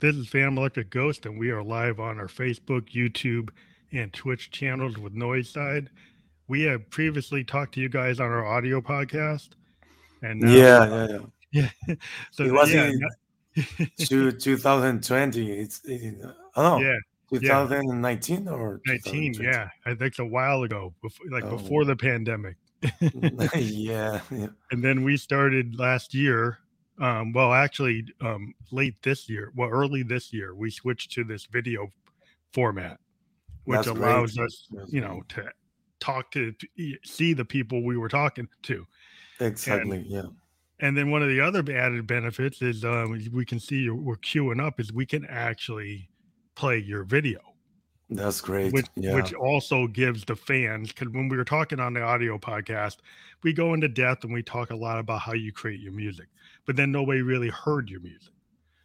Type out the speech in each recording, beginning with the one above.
This is Phantom Electric Ghost, and we are live on our Facebook, YouTube, and Twitch channels with Noise Side. We have previously talked to you guys on our audio podcast, and now, yeah, yeah, yeah. yeah. so It was yeah, in to 2020. It's it, oh, yeah, 2019 or 19, yeah, I think it's a while ago, before, like Oh. before the pandemic. yeah, yeah. and then we started last year um well actually um late this year well early this year we switched to this video format which That's great. allows us That's you know to talk to, to see the people we were talking to Exactly. Yeah. and then one of the other added benefits is um we can see we're queuing up is we can actually play your video That's great. which yeah. which also gives the fans because when we were talking on the audio podcast we go into depth and we talk a lot about how you create your music but then nobody really heard your music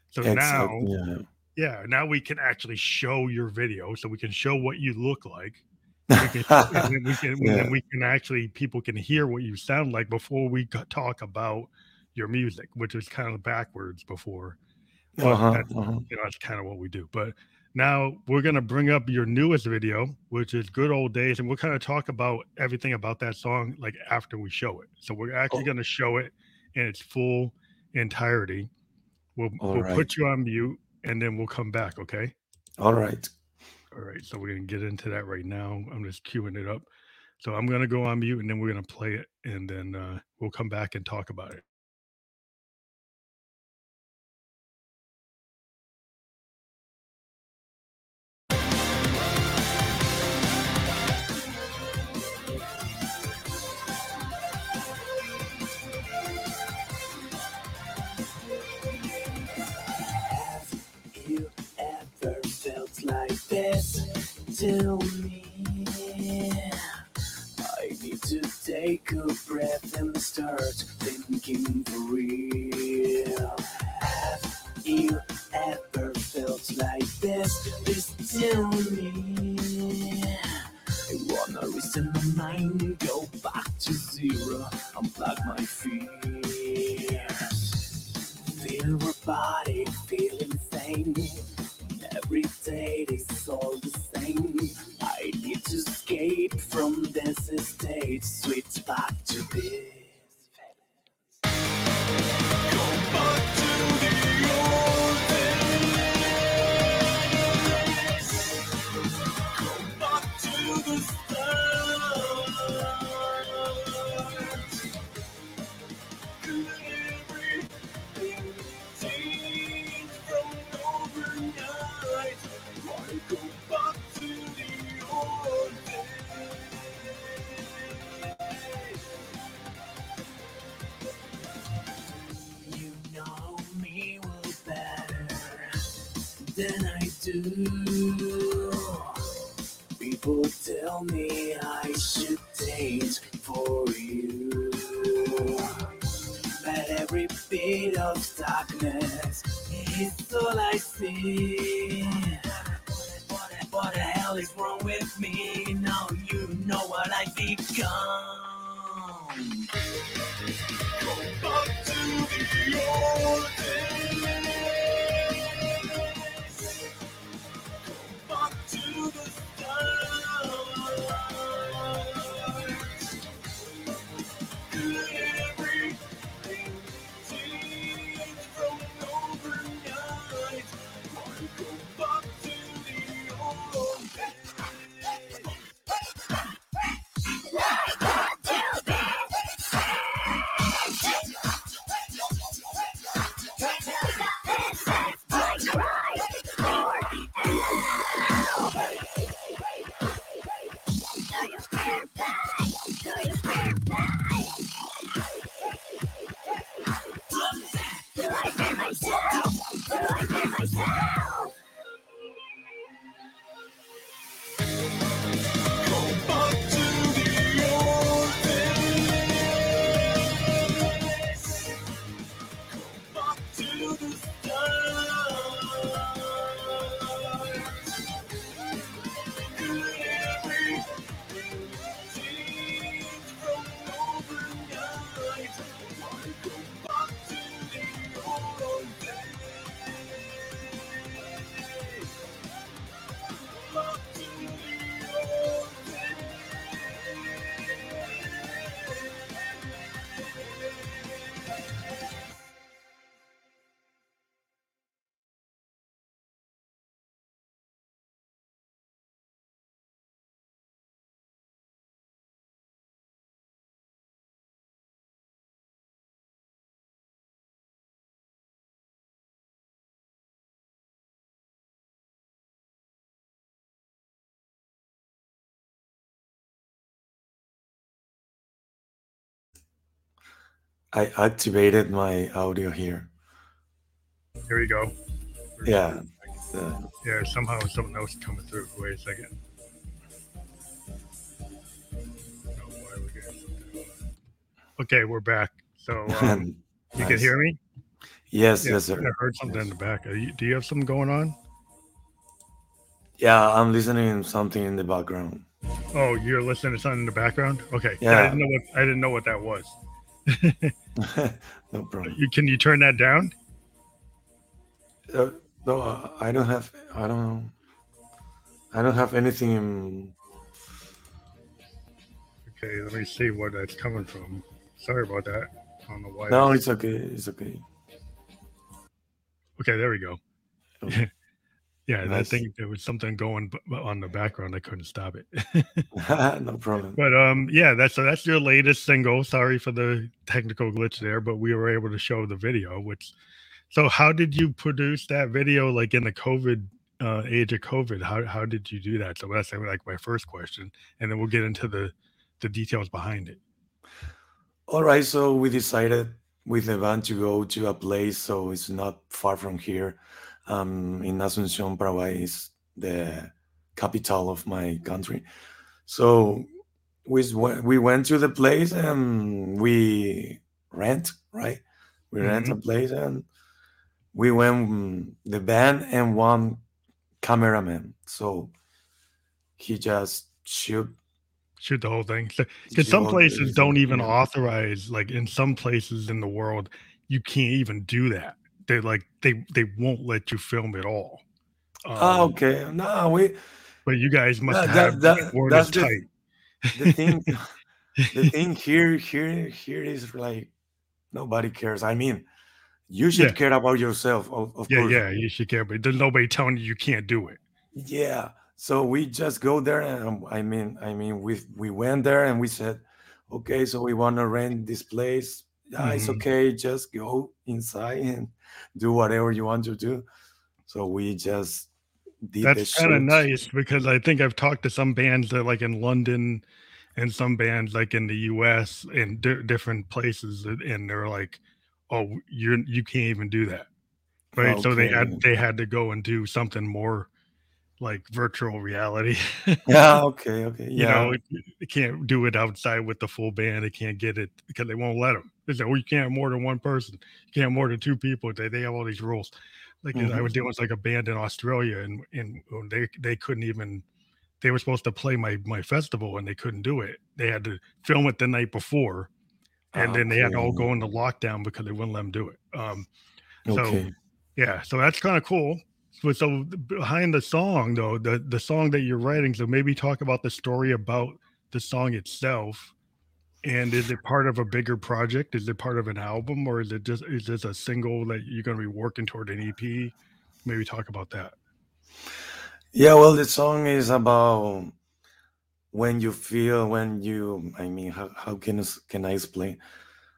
so now yeah. yeah now we can actually show your video so we can show what you look like we can, and we can, Yeah. we can actually people can hear what you sound like before we talk about your music which was kind of backwards before Uh-huh, that's- uh-huh. you know that's kind of what we do but now we're going to bring up your newest video which is good old days and we'll kind of talk about everything about that song like after we show it so we're actually Oh. going to show it in its full entirety. We'll, All we'll right. put you on mute and then we'll come back okay? All right. all right so we're going to get into that right now. I'm just queuing it up. So i'm going to go on mute and then we're going to play it and then uh, we'll come back and talk about it Tell me. I activated my audio here. Here we go. Yeah. Yeah, somehow something else coming through. Wait a second. Why we getting something? Okay, we're back. So um, you can hear me? Yes, Yeah, yes, sir. I heard something in the back. You, do you have something going on? Yeah, I'm listening to something in the background. Oh, you're listening to something in the background? Okay. Yeah. I didn't know what I didn't know what that was. no problem. You can you turn that down? Uh, no, uh, I don't have. I don't know. I don't have anything. In, Okay, let me see where that's coming from. Sorry about that. I don't know why. no, it's okay. It's okay. Okay, there we go. Okay. Yeah, I Nice. think there was something going on the background. I couldn't stop it. no problem. but um, yeah, that's so that's your latest single. Sorry for the technical glitch there, but we were able to show the video. Which, so how did you produce that video? Like in the COVID uh, age of COVID, how how did you do that? So that's like my first question, and then we'll get into the the details behind it. All right, so we decided with the band to go to a place so it's not far from here. Um, in Asunción, Paraguay is the capital of my country. So we went- we went to the place and we rent, right? We rent a place and we went mm, the band and one cameraman. So he just shoot Shoot the whole thing. Because shoot some places don't even authorize. Like in some places in the world, you can't even do that. They like they they won't let you film at all. Um, okay. No, we But you guys must That- have that- that, that's the- tight. the thing the thing here here here is like nobody cares i mean you should Yeah. care about yourself of, of yeah, course yeah, you should care, but there's nobody telling you you can't do it. yeah so we just go there and i mean i mean we we went there and we said okay so we want to rent this place yeah it's Mhm. okay just go inside and do whatever you want to do so we just did That's kind of nice because I think I've talked to some bands that like in London and some bands like in the US and di- different places and- they're like, "Oh, you're you can't even do that." Right? So they had they had to go and do something more like virtual reality. yeah okay okay you yeah know, they can't do it outside with the full band. They can't get it because they won't let them. They say, "Oh, you can't have more than one person. You can't have more than two people." They they have all these rules. Like I Mhm. was dealing with like a band in Australia, and and they they couldn't even. They were supposed to play my my festival, and they couldn't do it. They had to film it the night before, and then they had to all go into lockdown because they wouldn't let them do it. Um, so- okay yeah, so that's kind of cool. So, so behind the song, though, the the song that you're writing, so maybe talk about the story about the song itself. And is it part of a bigger project? Is it part of an album, or is it just is this a single that you're going to be working toward an EP? Maybe talk about that. Yeah, well, the song is about when you feel when you. I mean, how how can can I explain?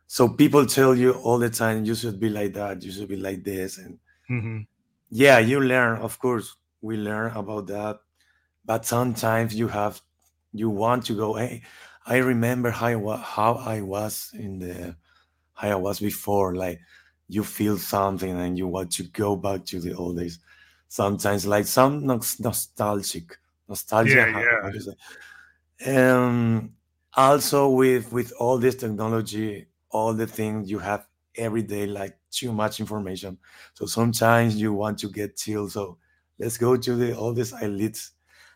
So people tell you all the time you should be like that, you should be like this, and hmm yeah, you learn. Of course, we learn about that, but sometimes you have you want to go. Hey, I remember how I, wa- how I was in the how I was before. Like you feel something and you want to go back to the old days. Sometimes, like some nos- nostalgic nostalgia. Yeah, yeah. Um, also with with all this technology, all the things you have every day, like too much information. So sometimes you want to get chill. So let's go to the oldest elites.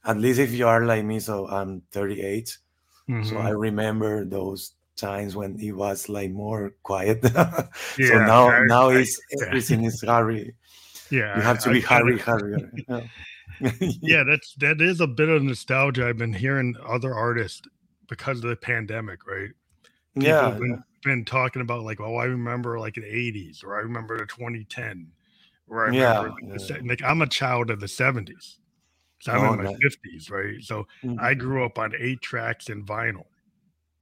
At least if you are like me, so I'm 38. So mm-hmm. I remember those times when it was like more quiet. so now I- now I- it's yeah. everything is hurry. yeah, You have to I- be hurry, hurry. yeah that's that is a bit of nostalgia i've been hearing other artists because of the pandemic right people yeah, been, been talking about like oh i remember like the 80s or i remember the 2010 or i Yeah, remember like, the, like i'm a child of the 70s so i'm Oh, in my nice. 50s right so Mhm. i grew up on eight tracks and vinyl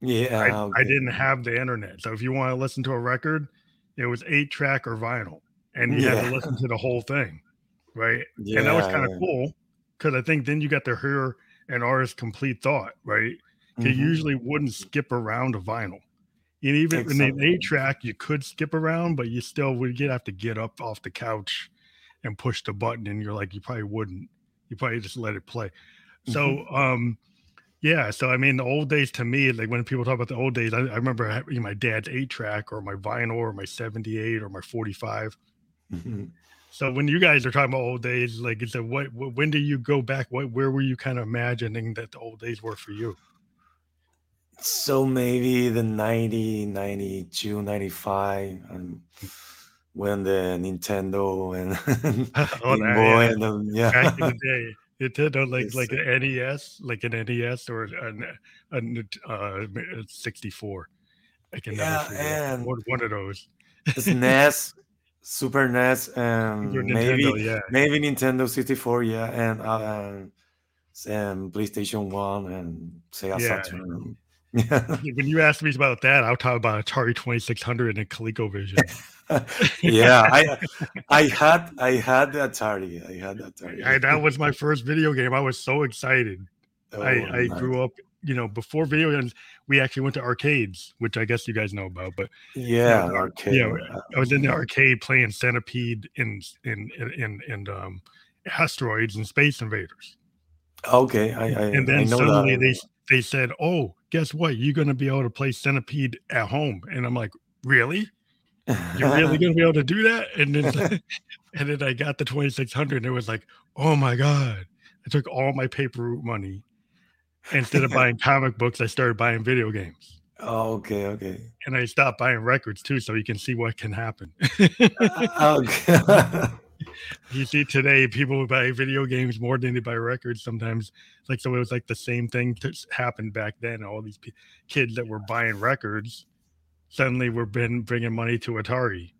yeah. I, I didn't have the internet so if you want to listen to a record it was eight track or vinyl and you had to listen to the whole thing right Yeah, and that was kind of yeah. cool because I think then you got to hear an artist's complete thought, right? You Mhm. usually wouldn't skip around a vinyl. And even in an eight track, you could skip around, but you still would get have to get up off the couch and push the button. And you're like, you probably wouldn't. You probably just let it play. So, Mhm. um, yeah. So I mean, the old days to me, like when people talk about the old days, I, I remember having my dad's eight track or my vinyl or my 78 or my 45. Mhm. So when you guys are talking about old days, like it's a what, what when do you go back? What where were you kind of imagining that the old days were for you? So maybe the 90, 92, 95, and when the Nintendo and Oh, Game Boy yeah. and the, Back in the day, Nintendo like Yes, like an NES, like an NES or an a, uh, 64. I can never Yeah, forget and one, one of those. SNES, Super NES, and Super maybe Nintendo, yeah. maybe Nintendo 64, yeah, and uh, and, and PlayStation One and Sega Yeah. Saturn. Yeah, When you asked me about that, I'll talk about Atari 2600 and a ColecoVision. yeah. I I had I had Atari. I had Atari. I, that was my first video game. I was so excited. Oh, I, I nice. grew up, you know, before video games, we actually went to arcades, which I guess you guys know about. But Yeah, the- arcade. yeah, I was in the arcade playing Centipede and in in in, in um, asteroids and Space Invaders. Okay, I I, and I then know suddenly that. they they said, "Oh, guess what? You're going to be able to play Centipede at home." And I'm like, "Really? You're really going to be able to do that?" And then and then I got the 2600 and it was like, "Oh my god." I took all my paper route money. Instead of buying comic books, I started buying video games. Oh, okay, okay. And I stopped buying records too, so you can see what can happen. Uh, oh, okay. You see today people buy video games more than they buy records sometimes. Like so it was like the same thing that happened back then. All these p- kids that were buying records suddenly were been bringing money to atari.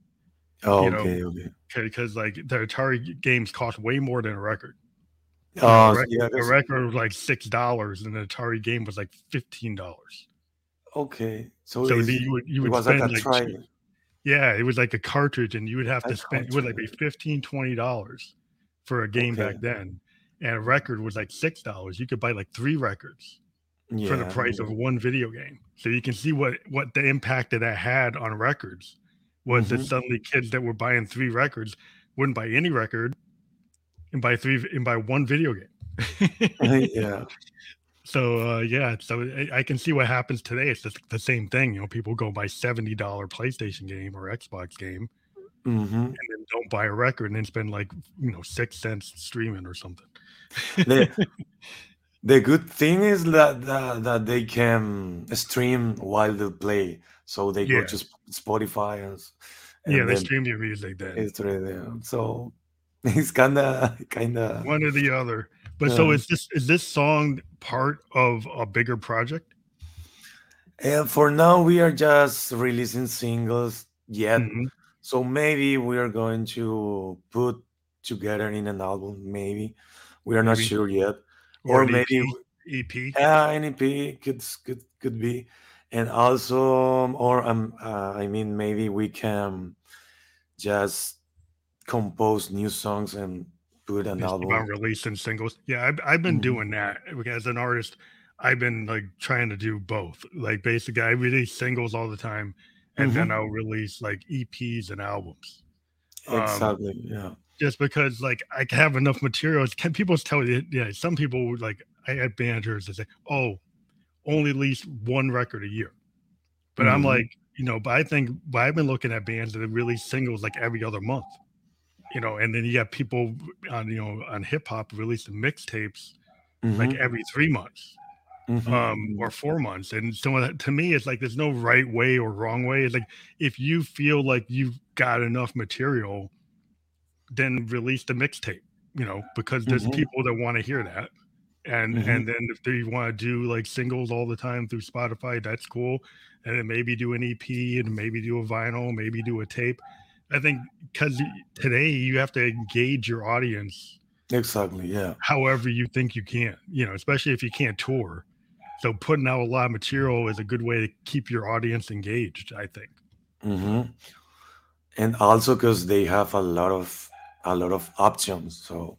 Oh, know, okay, okay. because like the atari games cost way more than a record. You Oh, a record, yeah. that's- record was like six dollars and the atari game was like fifteen dollars. Okay, so, so the- you would you it would was like a like, yeah it was like a cartridge and you would have to spend it would like be cartridge. 15 20 dollars for a game back then and a record was like six dollars you could buy like three records Yeah, for the price of one video game so you can see what what the impact that that had on records was that Mhm. suddenly kids that were buying three records wouldn't buy any record and buy three and buy one video game yeah. So uh yeah so I, can see what happens today it's just the same thing you know people go buy $70 playstation game or xbox game hmm and then don't buy a record and then spend like you know six cents streaming or something. The, the good thing is that, that that they can stream while they play, so they Yeah. go to Spotify and, s- yeah, they stream your music then. it's right there. So it's kind of kind of One or the other. But so is this is this song part of a bigger project? And for now, we are just releasing singles yet. Mhm. So maybe we are going to put together in an album. Maybe we are not sure yet, or, an maybe EP? EP? yeah, an EP could could could be, and also, or um, uh, I mean, maybe we can just compose new songs and put an Just album. about releasing singles. Yeah, I've, I've been Mhm. doing that as an artist, I've been like trying to do both. Like basically, I release singles all the time, and then Mhm. I'll release like EPs and albums. Um, Exactly. Yeah. just because like I have enough materials. Can people tell you? Yeah, some people would, like I had banders that say, "Oh, only release one record a year," but I'm Mhm. like, you know, but I think but I've been looking at bands that release singles like every other month, you know, and then you got people on you know on hip hop releasing mixtapes like Mhm, every three months mhm, um or four months and so that- to me it's like there's no right way or wrong way it's like if you feel like you've got enough material then release the mixtape you know because there's Mhm. people that want to hear that and Mhm. and then if they want to do like singles all the time through spotify that's cool and then maybe do an ep and maybe do a vinyl maybe do a tape i think because today you have to engage your audience Exactly. Yeah. however you think you can, you know, especially if you can't tour. So putting out a lot of material is a good way to keep your audience engaged, I think. hmm And also because they have a lot of a lot of options. So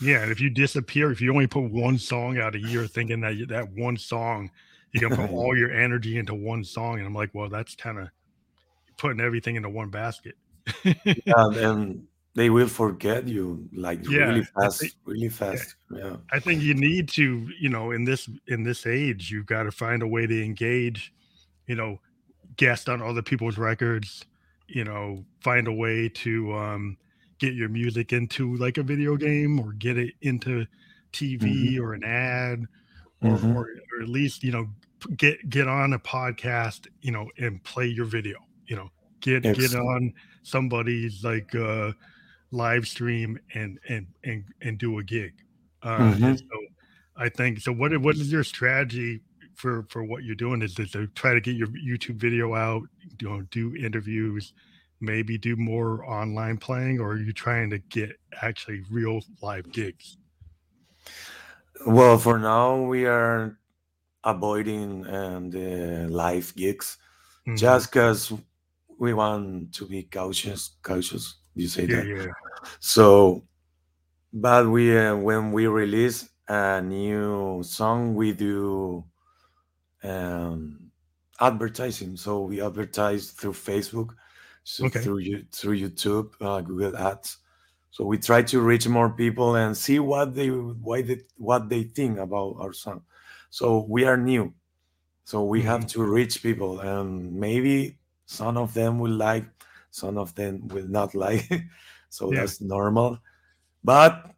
Yeah, and if you disappear, if you only put one song out a year thinking that you- that one song you can put all your energy into one song, and I'm like, well, that's kind of putting everything into one basket. Yeah, and they will forget you like Yeah, really fast, think- really fast. Yeah. I think you need to, you know, in this in this age, you've got to find a way to engage, you know, guest on other people's records, you know, find a way to um get your music into like a video game or get it into TV or an ad or, Mhm. or or at least, you know, get get on a podcast, you know, and play your video, you know, get get on somebody's like uh live stream and and and and do a gig. Uh, Mhm. so I think so. What what is your strategy for for what you're doing? Is to try to get your YouTube video out? You know, do interviews, maybe do more online playing, or are you trying to get actually real live gigs? Well, for now we are avoiding um, the live gigs Mhm. just because we want to be cautious. Cautious, you say yeah, that? yeah, So, but we uh, when we release a new song, we do um, advertising. So we advertise through Facebook, so Okay. through you through YouTube, uh, Google Ads. So we try to reach more people and see what they why they, what they think about our song. So we are new, so we have to reach people, and maybe some of them will like, some of them will not like. so Yeah. that's normal. But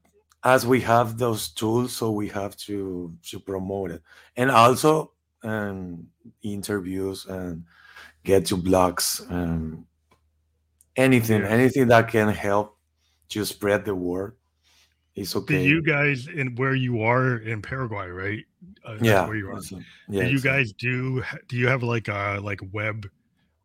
as we have those tools, so we have to to promote it, and also um, interviews and get to blogs and anything, Yeah. anything that can help to spread the word is Do you guys in where you are in Paraguay, right? Uh, yeah, where you are. that's it. do yeah, you guys do do you have like a like web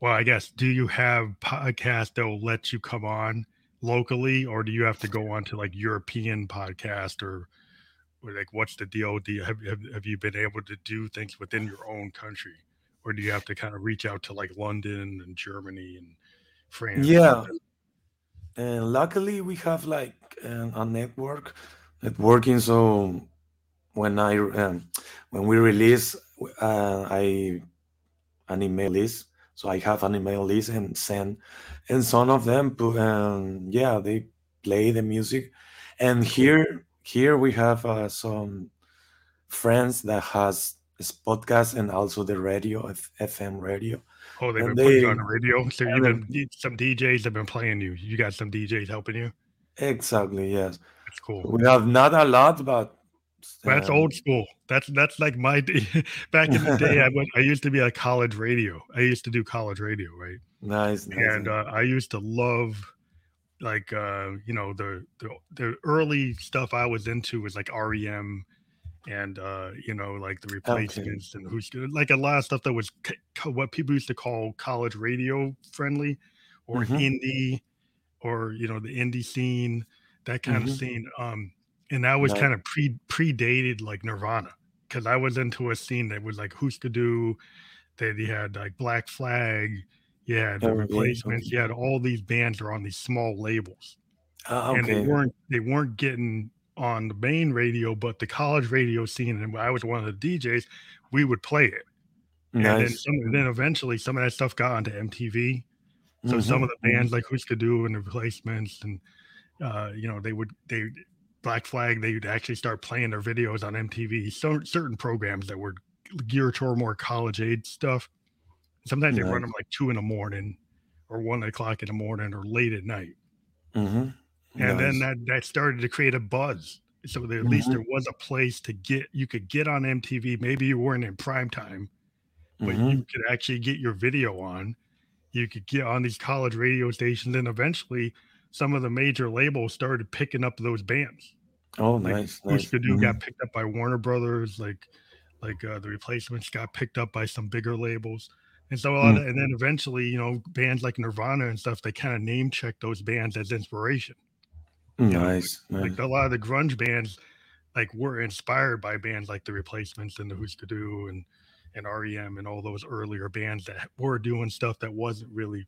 well i guess do you have podcasts that will let you come on locally or do you have to go on to like european podcast or, or like what's the deal do you have, have have you been able to do things within your own country or do you have to kind of reach out to like london and germany and france Yeah. and luckily we have like um, a network networking so when i um, when we release uh, i an email list so i have an email list and send and some of them put um, yeah they play the music. And here here we have uh, some friends that has this podcast and also the radio F- fm radio. Oh they've been and putting you on the radio? So you've been some djs have been playing you. You got some djs helping you? Exactly yes. That's cool. We have not a lot but That's um, old school. That's that's like my day. back in the day. I went. I used to be a college radio. I used to do college radio, right? nice, nice And uh, I used to love, like, uh, you know, the, the the early stuff I was into was like REM, and uh, you know, like the replacements and who's like a lot of stuff that was co- what people used to call college radio friendly, or Mhm. indie, or you know, the indie scene, that kind Mhm. of scene. Um, and that was kind of pre predated like Nirvana because I was into a scene that was like Husker Du, that you had like Black Flag, you had the Oh, yeah, replacements, okay. you had all these bands are on these small labels, Ah, and they weren't they weren't getting on the main radio, but the college radio scene, and I was one of the DJs, we would play it, and then some, then eventually some of that stuff got onto MTV. So some of the bands like Husker Du and the replacements, and uh, you know, they would they Black Flag, they would actually start playing their videos on MTV. So certain programs that were geared toward more college age stuff. Sometimes they run them like two in the morning, or one o'clock in the morning, or late at night. mhm, And then that that started to create a buzz. So that at least Mhm. there was a place to get you could get on MTV. Maybe you weren't in prime time, but Mhm, you could actually get your video on. You could get on these college radio stations, and eventually, some of the major labels started picking up those bands. oh Like nice nice Husker Du Mhm, got picked up by Warner Brothers, like like uh, the replacements got picked up by some bigger labels, and so a lot of, and then eventually, you know, bands like Nirvana and stuff, they kind of name check those bands as inspiration. know, nice nice Like a lot of the grunge bands, like were inspired by bands like the Replacements and the Husker Du and and REM and all those earlier bands that were doing stuff that wasn't really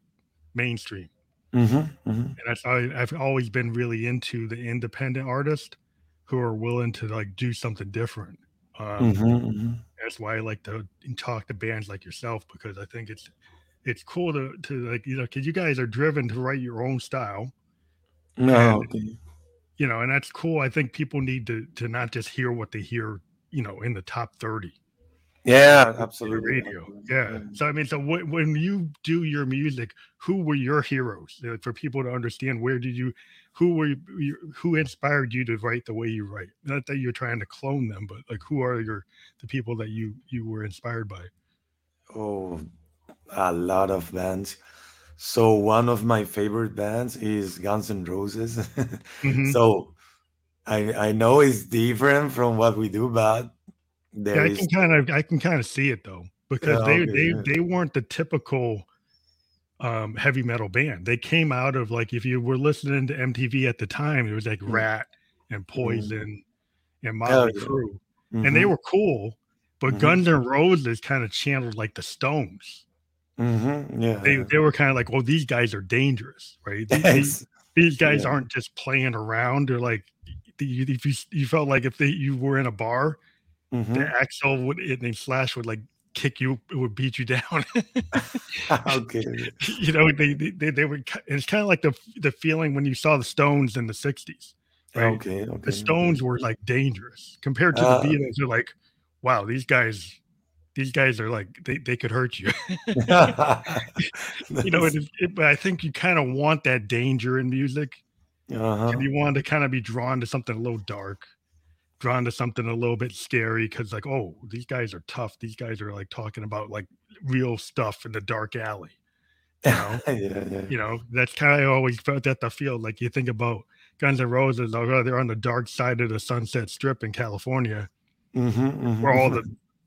mainstream. Mhm, mhm. And that's I've always been really into the independent artist who are willing to like do something different. Um, Mhm, mhm. That's why I like to talk to bands like yourself because I think it's it's cool to to like you know because you guys are driven to write your own style. No, And- you know, and that's cool. I think people need to to not just hear what they hear, you know, in the top thirty Yeah, absolutely. radio. Yeah. So I mean, so wh- when you do your music, who were your heroes Uh, for people to understand? Where did you, who were you, you- who inspired you to write the way you write? Not that you're trying to clone them, but like who are your the people that you you were inspired by? Oh, a lot of bands. So one of my favorite bands is Guns N' Roses. Mhm. So I I know it's different from what we do, but Yeah, I can kind of I can kind of see it though because Yeah, they okay, they they weren't the typical um heavy metal band. They came out of like if you were listening to MTV at the time, it was like Mm. Ratt and Poison and Oh, Motley yeah. Crue, and they Mhm, were cool. But Mhm. Guns N' Roses kind of channeled like the Stones. yeah. They they were kind of like, well, these guys are dangerous, right? These, these, Ex- these guys yeah. aren't just playing around. They're like, if you you felt like if they you were in a bar mhm. the Axl would and then slash would like kick you it would beat you down okay. you know they they, they, would it's kind of like the the feeling when you saw the stones in the 60s right Okay. Okay. the stones were like dangerous compared to Uh, the beatles they're like wow these guys these guys are like they, they could hurt you you know it, it, but i think you kind of want that danger in music uh-huh. and you want to kind of be drawn to something a little dark drawn to something a little bit scary because like oh these guys are tough. These guys are like talking about like real stuff in the dark alley. You know? Yeah, yeah. you know that's kind of always felt at the field like you think about guns N' roses oh, they're on the dark side of the sunset strip in california Mhm, where all the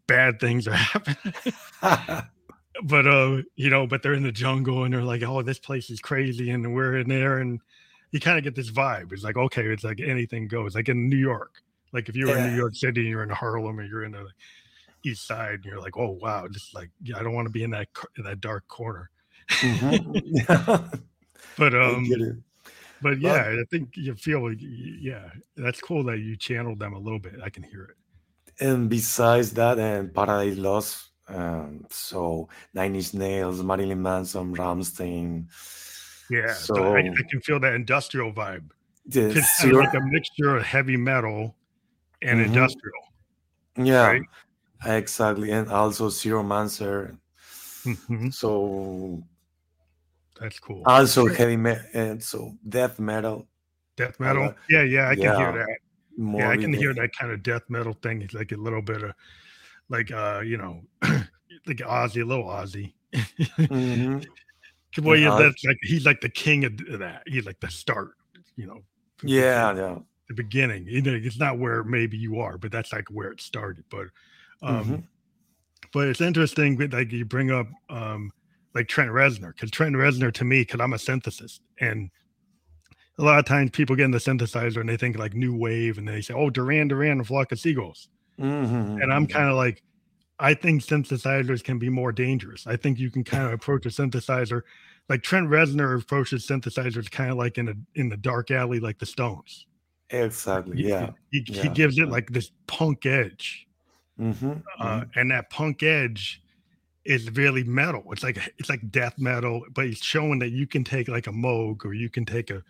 bad things are happening. But uh you know but they're in the jungle and they're like oh this place is crazy and we're in there and you kind of get this vibe. It's like okay it's like anything goes. Like in new york like if you're in new york city and you're in harlem or you're in the east side and you're like oh wow just like yeah i don't want to be in that in that dark corner. Mhm. But um but yeah i think you feel like, yeah that's cool that you channeled them a little bit. I can hear it. And besides that, and Paradise Lost, um, so Nine Inch Nails, Marilyn Manson, Rammstein, yeah so I, I can feel that industrial vibe. It's kind of Zero, like a mixture of heavy metal and Mhm. industrial yeah, right? exactly, and also Zeromancer. Mhm. So That's cool. also heavy metal, and so death metal. death metal. like- Yeah, yeah, I can hear that. More Yeah, I can hear that kind of death metal thing. It's like a little bit of like uh, you know, like Ozzy, a little Ozzy. Mhm. well, Yeah, yeah, that's like he's like the king of that. He's like the start, you know. Yeah, yeah. The beginning. You know, it's not where maybe you are, but that's like where it started. But um Mhm. but it's interesting like you bring up um like Trent Reznor because Trent Reznor to me because I'm a synthesist and a lot of times people get in the synthesizer and they think like new wave and they say oh Duran Duran and Flock of Seagulls Mhm, and I'm mhm. kind of like I think synthesizers can be more dangerous. I think you can kind of approach a synthesizer like Trent Reznor approaches synthesizers kind of like in a in the dark alley like the Stones. Exactly. He- Yeah. he, he yeah, gives it like this punk edge Mhm, uh, mhm. and that punk edge is really metal. It's like it's like death metal, but it's showing that you can take like a Moog or you can take a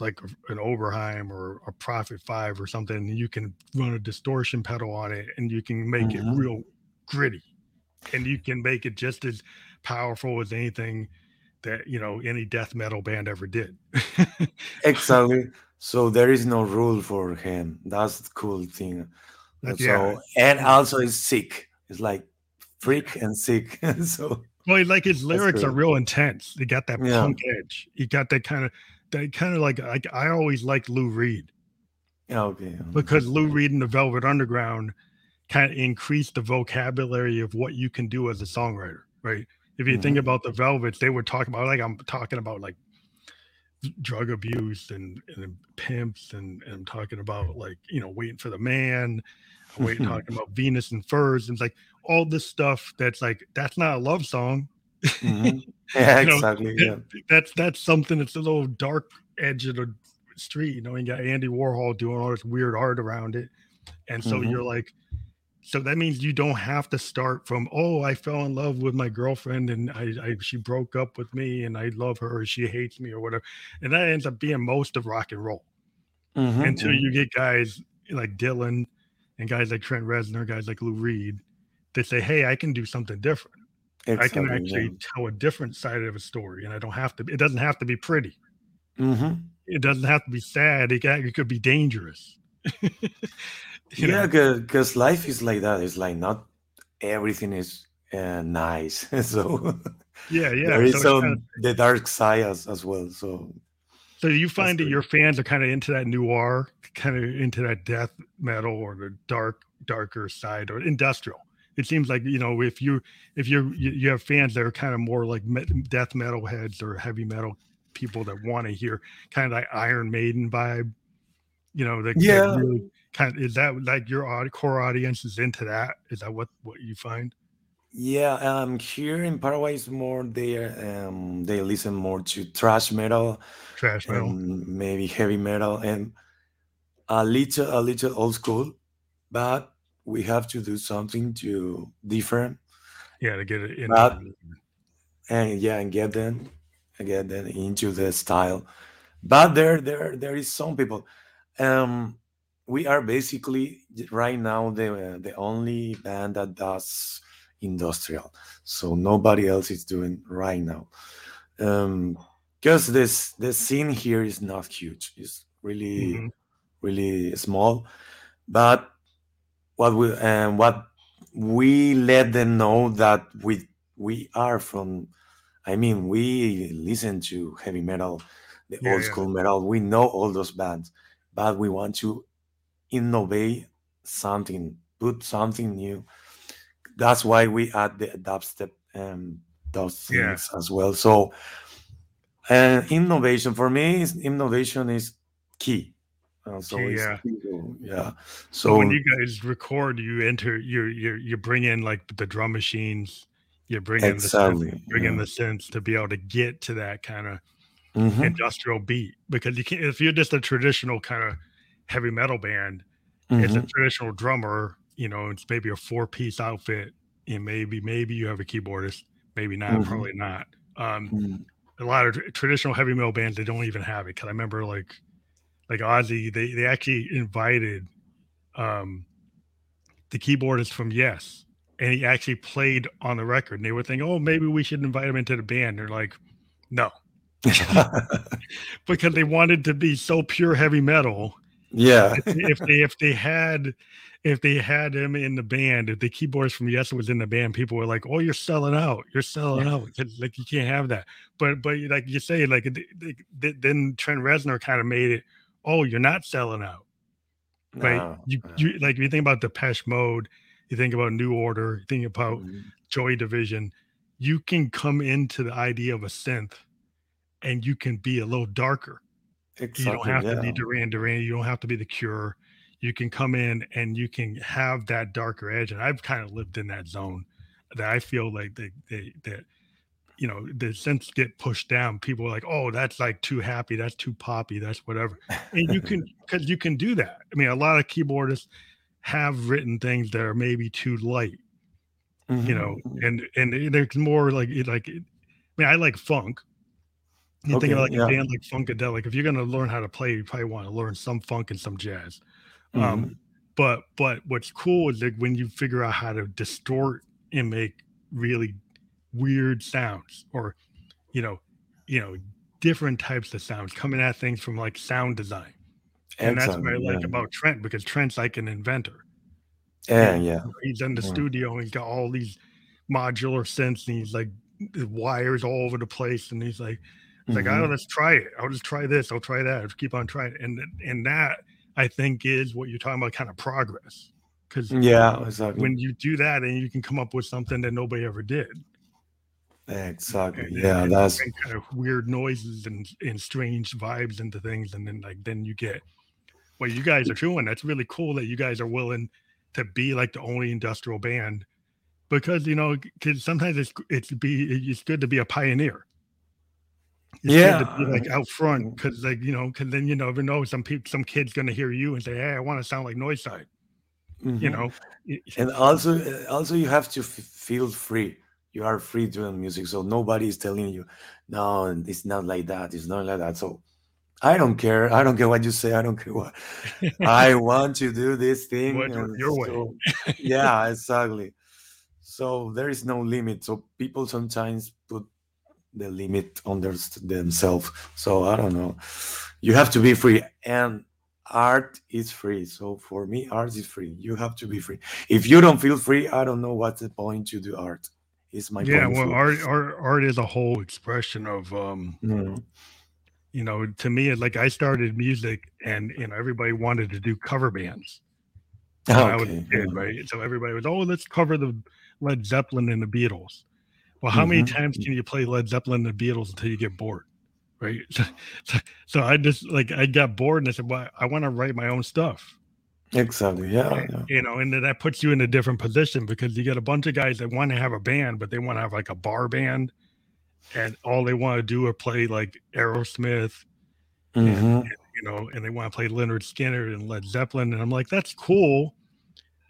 like an Oberheim or a Prophet Five or something, and you can run a distortion pedal on it, and you can make Mhm. it real gritty, and you can make it just as powerful as anything that you know any death metal band ever did. Exactly. So there is no rule for him. That's the cool thing. That- so yeah. and also he's sick. It's like freak and sick. so Well, like his lyrics are real intense. he got that Yeah. punk edge. He got that kind of that kind of like like I always liked Lou Reed yeah, okay. because Lou Reed and the Velvet Underground kind of increased the vocabulary of what you can do as a songwriter, right? If you think Mhm. about the Velvets, they would talk about like I'm talking about like drug abuse and, and pimps and, and talking about like you know waiting for the man, waiting talking about Venus in Furs and it's like all this stuff that's like that's not a love song. Mhm. Yeah, You know, exactly. Yeah. that's that's something that's a little dark edge of the street. You know, you got Andy Warhol doing all this weird art around it, and so Mhm. you're like, So that means you don't have to start from, oh, I fell in love with my girlfriend and I, I she broke up with me and I love her or she hates me or whatever. And that ends up being most of rock and roll Mhm, until mhm. you get guys like Dylan and guys like Trent Reznor, guys like Lou Reed that say, hey, I can do something different. I can actually tell a different side of a story and I don't have to, it doesn't have to be pretty. Mhm. It doesn't have to be sad. It, it could be dangerous. You? Yeah, because life is like that. It's like not everything is uh, nice. so Yeah, yeah. there is so some kinda- the dark side as, as well. So So you find that great. your fans are kind of into that noir, kind of into that death metal or the dark, darker side or industrial. It seems like you know if you if you you, have fans that are kind of more like death metal heads or heavy metal people that want to hear kind of like Iron Maiden vibe. You know, that that Yeah. really kind of is that like your core audience is into that? Is that what what you find? yeah, um, here in Paraguay is more they um they listen more to thrash metal Trash metal. maybe heavy metal and a little a little old school, but we have to do something to different yeah, to get it in. but- and yeah and get them get them into the style but there there there is some people um we are basically right now the the only band that does industrial. So nobody else is doing right now. Um because this the scene here is not huge. It's really Mhm. really small. But what we and what we let them know that we we are from i mean we listen to heavy metal the Yeah, old yeah. school metal. We know all those bands but we want to innovate something put something new that's why we add the dubstep and those Yeah. things as well so and innovation for me is innovation is key uh, so yeah. key to- yeah So when you guys record, you enter you you you bring in like the drum machines, you bring in the exactly bring in the synths to be able to get to that kind of Mhm. industrial beat. Because you can't if you're just a traditional kind of heavy metal band, it's a Mhm. traditional drummer, you know, it's maybe a four piece outfit, and maybe maybe you have a keyboardist, maybe not, Mhm. probably not. Um, Mhm. a lot of traditional heavy metal bands they don't even have it because I remember like like Ozzy they they actually invited um the keyboardist from Yes and he actually played on the record and they were thinking oh maybe we should invite him into the band they're like no because they wanted to be so pure heavy metal yeah. If they if they had if they had him in the band if the keyboards from Yes was in the band people were like oh you're selling out. You're selling out! like you can't have that. But but like you say like th- th- th- then Trent Reznor kind of made it oh you're not selling out. Right? You, no. you like you think about Depeche Mode you think about New Order you think about Mhm. Joy Division you can come into the idea of a synth and you can be a little darker exactly you don't have yeah. to be Duran Duran. You don't have to be the Cure. You can come in and you can have that darker edge. And I've kind of lived in that zone that I feel like they, they, that, you know, the sense get pushed down. People are like, oh, that's like too happy. That's too poppy. That's whatever. And you can, because you can do that. I mean, a lot of keyboardists have written things that are maybe too light, you Mhm, know, mhm. and, and there's more like, like, I mean, I like funk. You think of Okay, like yeah. a band like Funkadelic. If you're going to learn how to play, you probably want to learn some funk and some jazz. Mhm. Um, but but what's cool is that when you figure out how to distort and make really weird sounds, or you know, you know, different types of sounds coming at things from like sound design, and that's what I like yeah. about Trent because Trent's like an inventor. yeah yeah He's in the Yeah. studio and he's got all these modular synths and he's like wires all over the place and he's like it's like, Mhm. oh, let's try it. I'll just try this. I'll try that. I'll keep on trying it. And and that I think is what you're talking about, kind of progress. Because yeah exactly when you do that, and you can come up with something that nobody ever did. exactly And, yeah and that's bring kind of weird noises and, and strange vibes into things, and then like then you get what you guys are doing. That's really cool that you guys are willing to be like the only industrial band. Because you know, because sometimes it's it's be it's good to be a pioneer. It's to be Yeah. like out front because like you know because then you never know some people some kid's gonna hear you and say hey I want to sound like Noise Side You Mhm. know, and also uh, also you have to f- feel free. You are free doing music so nobody is telling you no it's not like that it's not like that. So i don't care. I don't care what you say. I don't care what i want to do this thing Want to do it and your way. so- yeah exactly. So there is no limit. So people sometimes put the limit on their, themselves so i don't know you have to be free and art is free so for me art is free you have to be free if you don't feel free i don't know what's the point to do art is my yeah. Well, art, art, art is a whole expression of, um, Mm, you know, to me, like I started music, and you know, everybody wanted to do cover bands. when I was a okay kid, yeah. right? So everybody was, oh, let's cover the Led Zeppelin and the Beatles. Well, how many Mhm. times can you play Led Zeppelin and the Beatles until you get bored, right? So, so, so I just like I got bored and I said, well, I want to write my own stuff, exactly yeah, yeah. you know, and then that puts you in a different position because you get a bunch of guys that want to have a band, but they want to have like a bar band, and all they want to do are play like Aerosmith, Mhm. you know, and they want to play Lynyrd Skynyrd and Led Zeppelin. And I'm like, that's cool,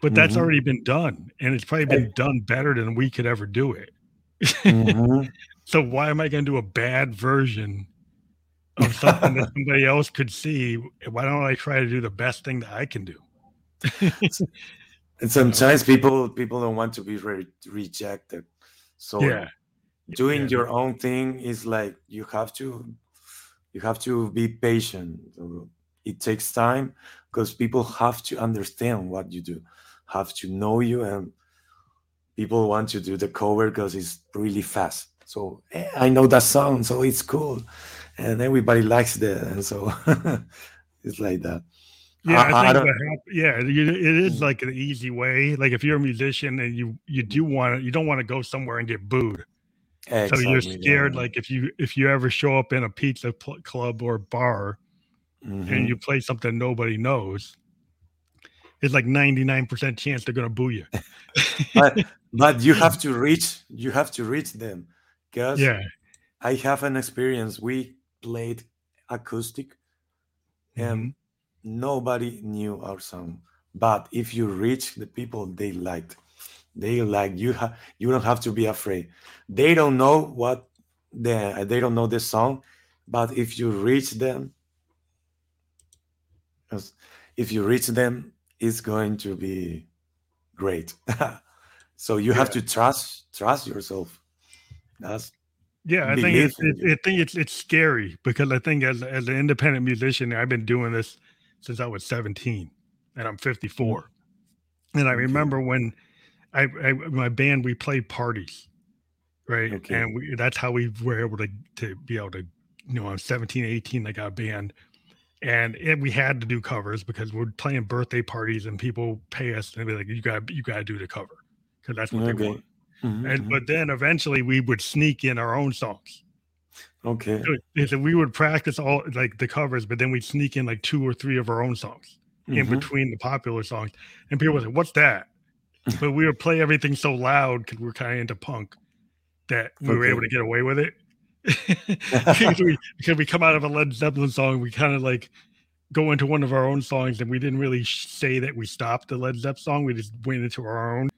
but that's Mhm. already been done. And it's probably been done better than we could ever do it. Mhm. So why am I going to do a bad version of something that somebody else could see? Why don't I try to do the best thing that I can do? and sometimes people people don't want to be re- rejected so Yeah. doing Yeah. your own thing is like you have to you have to be patient it takes time because people have to understand what you do have to know you and people want to do the cover because it's really fast so "Eh, i know that song so it's cool and everybody likes that and so it's like that Yeah, I- I I, think hap- yeah, it is like an easy way. Like if you're a musician and you you do want to, you don't want to go somewhere and get booed. so you're scared. yeah. Like if you if you ever show up in a pizza pl- club or bar Mhm. and you play something nobody knows, it's like 99% chance they're gonna boo you. but but you have to reach you have to reach them because yeah. i have an experience we played acoustic and Mhm. nobody knew our song but if you reach the people they liked they like you have you don't have to be afraid they don't know what the they don't know the song but if you reach them if you reach them it's going to be great so you have to trust trust yourself that's Yeah, I think it's, it. I think it's it's scary because I think as as an independent musician, I've been doing this since I was 17, and I'm 54. And I Okay. remember when I, I my band we played parties, right? Okay. And we that's how we were able to to be able to, you know, I'm 17, 18, I got a band, and it, we had to do covers because we're playing birthday parties and people pay us and be like, you got you got to do the cover because that's what they okay want. Mhm, And mhm. but then eventually we would sneak in our own songs. okay So we would practice all like the covers, but then we'd sneak in like two or three of our own songs in Mhm. between the popular songs. And people would say, What's that? But we would play everything so loud because we're kind of into punk that we were able to get away with it. Because, we, because we come out of a Led Zeppelin song, we kind of like go into one of our own songs and we didn't really say that we stopped the Led Zeppelin song. We just went into our own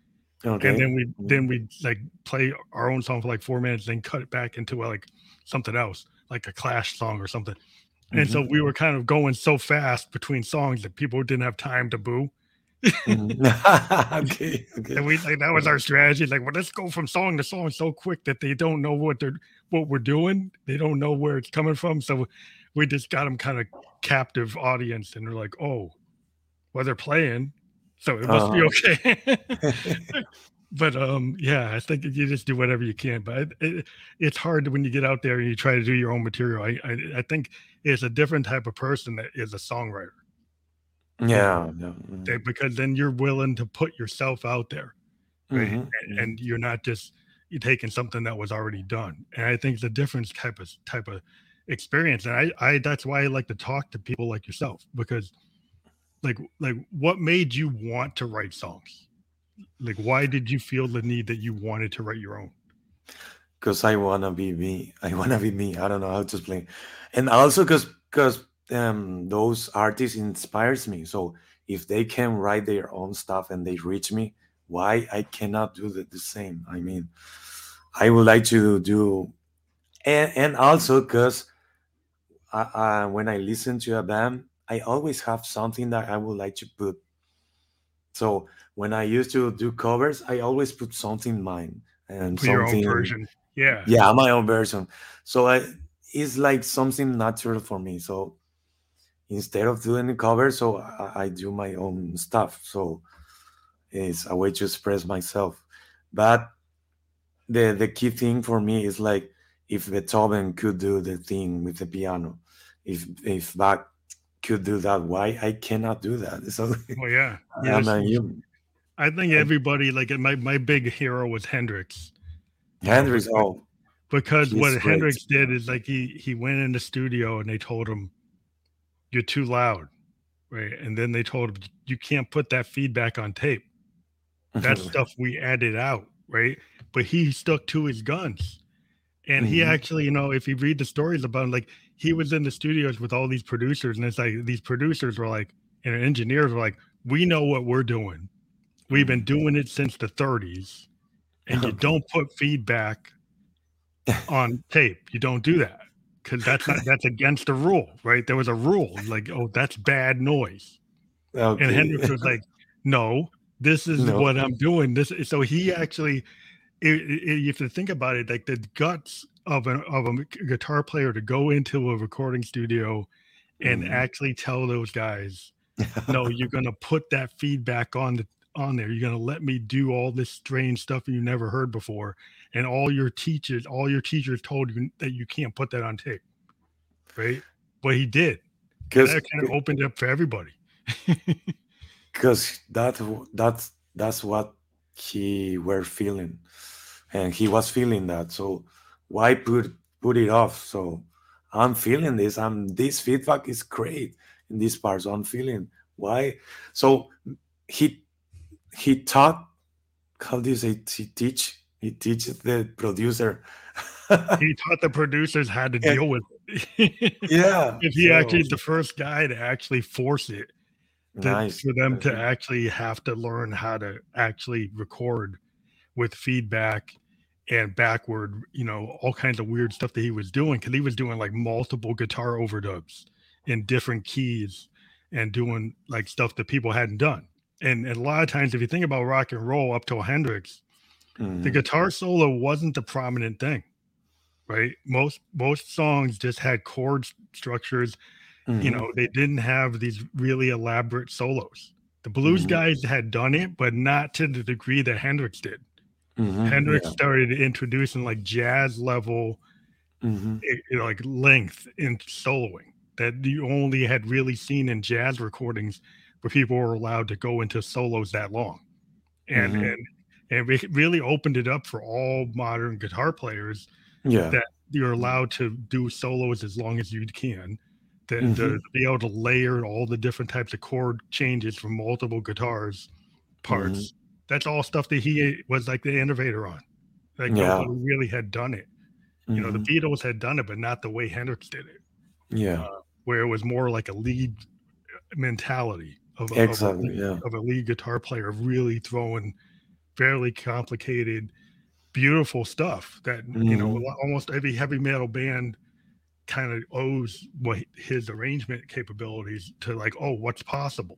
okay and then we Mm. then we like play our own song for like four minutes, then cut it back into uh, like something else, like a Clash song or something. And so we were kind of going so fast between songs that people didn't have time to boo. Mhm. okay okay And we like that was our strategy. Like, well, let's go from song to song so quick that they don't know what they're what we're doing. They don't know where it's coming from. So we just got them kind of captive audience, and they're like, oh, well, they're playing, so it must be okay. but um yeah i think you just do whatever you can but it, it, it's hard when you get out there and you try to do your own material I, I i think it's a different type of person that is a songwriter yeah yeah mhm. because then you're willing to put yourself out there right Mhm, and, and you're not just you're taking something that was already done and i think it's a different type of type of experience and i i that's why i like to talk to people like yourself because like like what made you want to write songs like why did you feel the need that you wanted to write your own because I wanna be me. I wanna be me. I don't know how to explain, and also because because um, those artists inspires me. So if they can write their own stuff and they reach me, why I cannot do the, the same? I mean, I would like to do, and, and also because I, when I listen to a band, I always have something that I would like to put. So when I used to do covers, I always put something mine and Put something version. Yeah. yeah my own version so i it's like something natural for me so instead of doing the cover so I, I do my own stuff. So it's a way to express myself. But the the key thing for me is like if beethoven could do the thing with the piano if if bach could do that why i cannot do that. So Well, yeah. i'm a human. I think everybody like my my big hero was Hendrix. Hendrix oh because what great. Hendrix did is like he he went in the studio and they told him you're too loud, right? And then they told him you can't put that feedback on tape. that stuff we added out, right? But he stuck to his guns. And he Mhm. actually, you know, if you read the stories about him, like he was in the studios with all these producers, and it's like these producers were like, and engineers were like, we know what we're doing. We've been doing it since the 30s, and you don't put feedback on tape. You don't do that because that's not that's against the rule, right? There was a rule like, oh, that's bad noise. okay. And Hendrix was like, "No, this is No. what I'm doing." This so he actually, i i you think about it, like the guts of an of a guitar player to go into a recording studio and Mhm. actually tell those guys, "No, you're going to put that feedback on the on there. You're going to let me do all this strange stuff you never heard before." And all your teachers, all your teachers told you that you can't put that on tape, right? But he did. Because that kind of opened up for everybody. because that that's that's what he were feeling and he was feeling that so why put put it off so i'm feeling this i'm this feedback is great in this part so i'm feeling why so he he taught how do you say he teach he teaches the producer he taught the producers how to deal with it. yeah if he so- actually the first guy to actually force it, to, nice for them to actually have to learn how to actually record with feedback and backward, you know, all kinds of weird stuff that he was doing because he was doing like multiple guitar overdubs in different keys and doing like stuff that people hadn't done. And, and a lot of times, if you think about rock and roll up till Hendrix, the Mhm. guitar solo wasn't the prominent thing right most most songs just had chord structures you Mhm. know they didn't have these really elaborate solos the blues Mhm. guys had done it but not to the degree that hendrix did Mhm. hendrix Yeah. started introducing like jazz level Mhm. eh, you know, like length in soloing that you only had really seen in jazz recordings where people were allowed to go into solos that long and Mhm. and and it really opened it up for all modern guitar players yeah that you're allowed to do solos as long as you can to, to Mhm. be able to layer all the different types of chord changes from multiple guitars parts Mm-hmm. that's all stuff that he was like the innovator on like Yeah. nobody really had done it you know the Mhm. beatles had done it but not the way hendrix did it yeah where it was more like a lead mentality of, a- of, a, Exactly, yeah. of a lead guitar player really throwing fairly complicated beautiful stuff that you know Mhm. lot- almost every heavy metal band kind of owes what his arrangement capabilities to like oh what's possible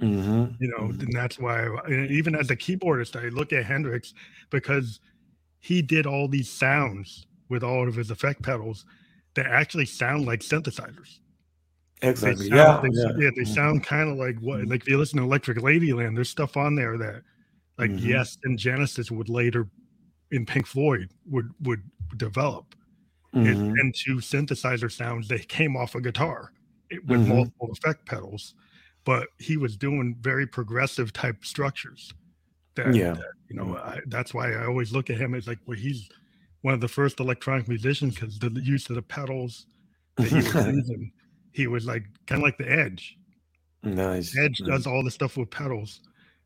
Mhm. you know Mhm. and that's why and even as a keyboardist i look at hendrix because he did all these sounds with all of his effect pedals that actually sound like synthesizers they Exactly. sound, Yeah. they, yeah. yeah, they Mhm. sound kind of like what Mhm. like if you listen to electric ladyland there's stuff on there that like Mhm. yes and genesis would later in pink floyd would would develop Mhm. into synthesizer sounds that came off a guitar it- with Mhm. multiple effect pedals but he was doing very progressive type structures that, Yeah. that, you know I, that's why i always look at him as like well he's one of the first electronic musicians because the use of the pedals that he was using he was like kind of like the edge nice. edge nice. does all the stuff with pedals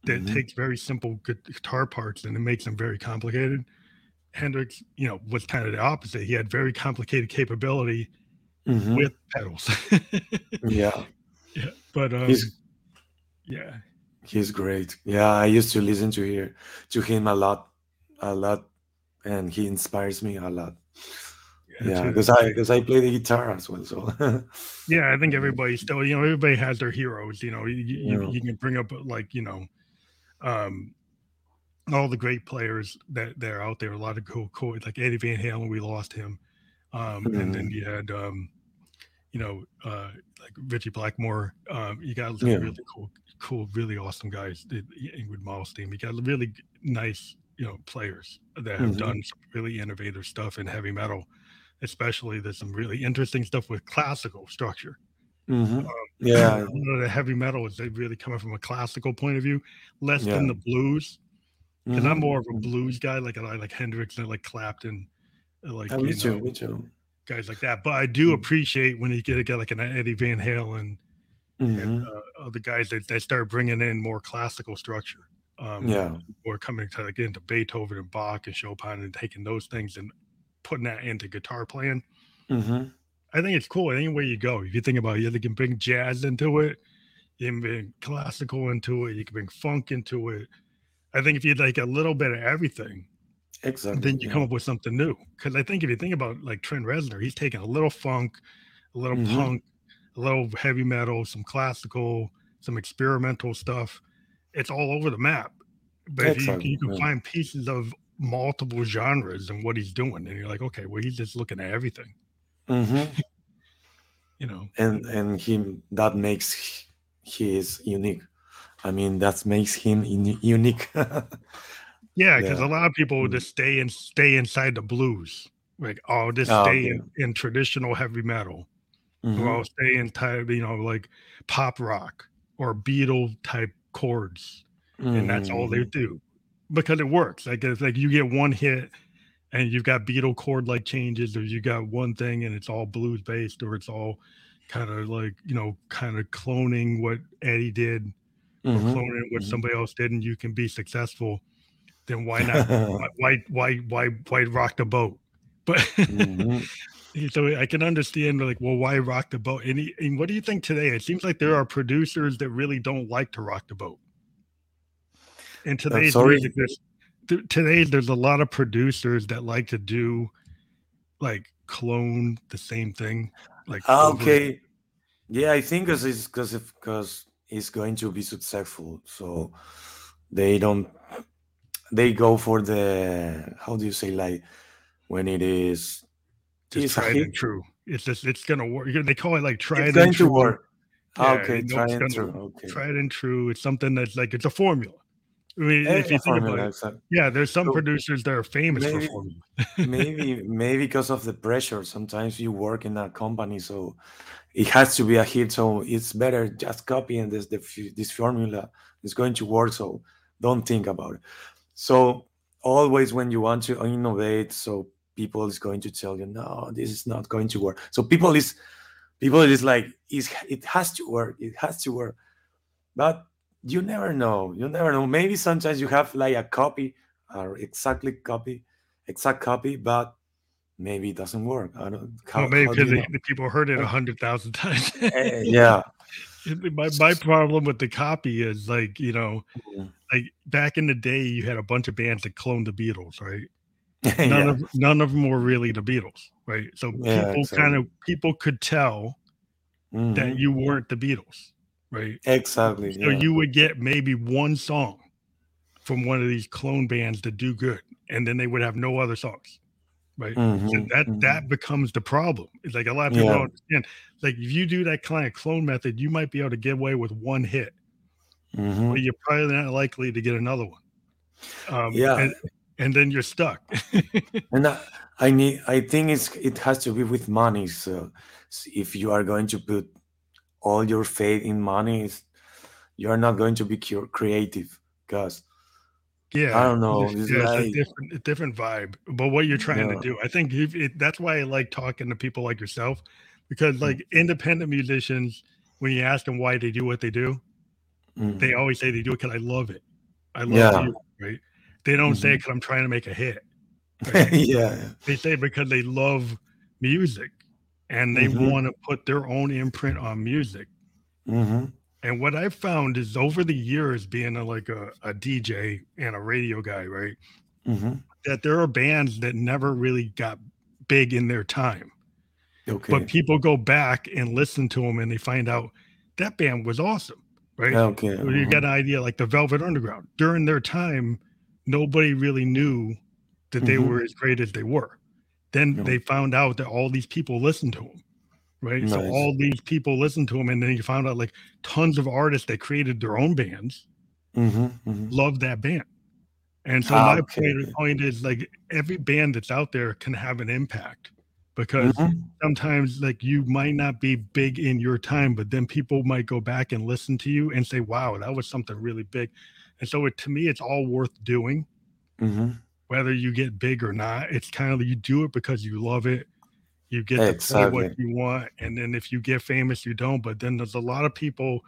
that Mhm. takes very simple guitar parts and it makes them very complicated hendrix you know was kind of the opposite he had very complicated capability Mhm. with pedals Yeah. yeah but um He's Yeah. He's great. Yeah, I used to listen to hear to him a lot, a lot, and he inspires me a lot. Yeah, because I because I play the guitar as well. So Yeah, I think everybody still, you know, everybody has their heroes. You know, you, you, Yeah. you can bring up like, you know, um, all the great players that that are out there. A lot of cool, cool, like Eddie Van Halen. We lost him, um, and then you had, um, you know, uh, like Ritchie Blackmore. Um, you got some Yeah. really cool, cool, really awesome guys. The Yngwie Malmsteen. You got really nice, you know, players that have Mhm. done some really innovative stuff in heavy metal. Especially there's some really interesting stuff with classical structure. Mhm. a yeah, lot of the heavy metal is they really coming from a classical point of view, less than the blues. Because I'm mhm, more of a mhm. blues guy, like I like Hendrix and I like Clapton, uh, like Yeah, you me too, know, me too. guys like that. But I do Mm. appreciate when you get a guy like an Eddie Van Halen and Mhm. uh, other guys that they start bringing in more classical structure. Um, Yeah, or coming to like into Beethoven and Bach and Chopin and taking those things and putting that into guitar playing. mhm. I think it's cool. Anywhere you go, if you think about it, you can bring jazz into it, you can bring classical into it, you can bring funk into it. I think if you like a little bit of everything, exactly. then you yeah. come up with something new. Because I think if you think about like Trent Reznor, he's taking a little funk, a little Mhm. punk, a little heavy metal, some classical, some experimental stuff. It's all over the map. But you, you can yeah. find pieces of multiple genres and what he's doing, and you're like, okay, well, he's just looking at everything, Mhm. you know. and and him that makes he is unique. I mean, that makes him uni- unique. Yeah, because Yeah. a lot of people Mm. just stay and stay inside the blues. Like, oh, just Oh, stay okay. in, in traditional heavy metal, or Mhm. I'll stay in type, you know, like pop rock or Beatle type chords, and that's all they Mhm. do because it works. Like, it's like you get one hit, and you've got Beatle chord like changes, or you got one thing and it's all blues based, or it's all kind of like you know, kind of cloning what Eddie did or Mhm. cloning what Mhm. somebody else did, and you can be successful. Then why not why why why why rock the boat but Mhm. so i can understand like well why rock the boat and, he- and what do you think today it seems like there are producers that really don't like to rock the boat in today's sorry? music there's th- today there's a lot of producers that like to do like clone the same thing like Ah, over- okay. Yeah, I think because it's because because it's going to be successful, so they don't. They go for the how do you say like when it is just it's tried and true it's just it's gonna work they call it like tried and true. Ah, Yeah, okay, you know try it's and gonna true. Okay. tried and true. It's something that's like it's a formula. I mean, if you think about it, exactly. yeah, there's some So producers that are famous for maybe formula. maybe maybe because of the pressure. Sometimes you work in a company, so it has to be a hit. So it's better just copying this the, this formula is going to work. So don't think about it. So always when you want to innovate, so people is going to tell you, no, this is not going to work. So people is people is like, it has to work. It has to work. But you never know. You never know. Maybe sometimes you have like a copy or exactly copy, exact copy, but maybe it doesn't work. I don't. How, Well, maybe how do because you know? the people heard it a hundred thousand times. Eh, yeah. my my problem with the copy is like you know, Mm. like back in the day, you had a bunch of bands that cloned the Beatles, right? None yeah. of none of them were really the Beatles, right? So Yeah, people exactly. kind of people could tell that Mhm. you weren't the Beatles, right? Exactly. So yeah. you would get maybe one song from one of these clone bands to do good, and then they would have no other songs, right? So Mhm, that mhm. that becomes the problem. It's like a lot of people Yeah. don't understand. Like if you do that kind of clone method, you might be able to get away with one hit, Mhm. but you're probably not likely to get another one. Um, Yeah. and, and then you're stuck. And I, I need. I think it's it has to be with money. So if you are going to put all your faith in money, is you're not going to be cure, creative because yeah, I don't know. it's, It's it's a like different, a different vibe. But what you're trying yeah. to do, I think if it, that's why I like talking to people like yourself, because Mm. like independent musicians, when you ask them why they do what they do, Mhm. they always say they do it because I love it. I love Yeah. you, right? They don't say Mhm. because I'm trying to make a hit. Right? yeah. they say because they love music and they Mhm. want to put their own imprint on music. hmm And what I've found is over the years, being a, like a, a DJ and a radio guy, right, hmm that there are bands that never really got big in their time. Okay. But people go back and listen to them and they find out that band was awesome, right? okay. So you mhm. get an idea like the Velvet Underground. During their time, nobody really knew that they Mhm. were as great as they were. Then they found out that all these people listened to him, right? So all these people listened to him, and then you found out like tons of artists that created their own bands Mhm, mhm. love that band. And so Ah, my okay. point, is like every band that's out there can have an impact because Mhm. sometimes like you might not be big in your time, but then people might go back and listen to you and say, "Wow, that was something really big." And so it, to me, it's all worth doing, Mhm. Whether you get big or not. It's kind of you do it because you love it. You get Exactly. what you want, and then if you get famous, you don't. But then there's a lot of people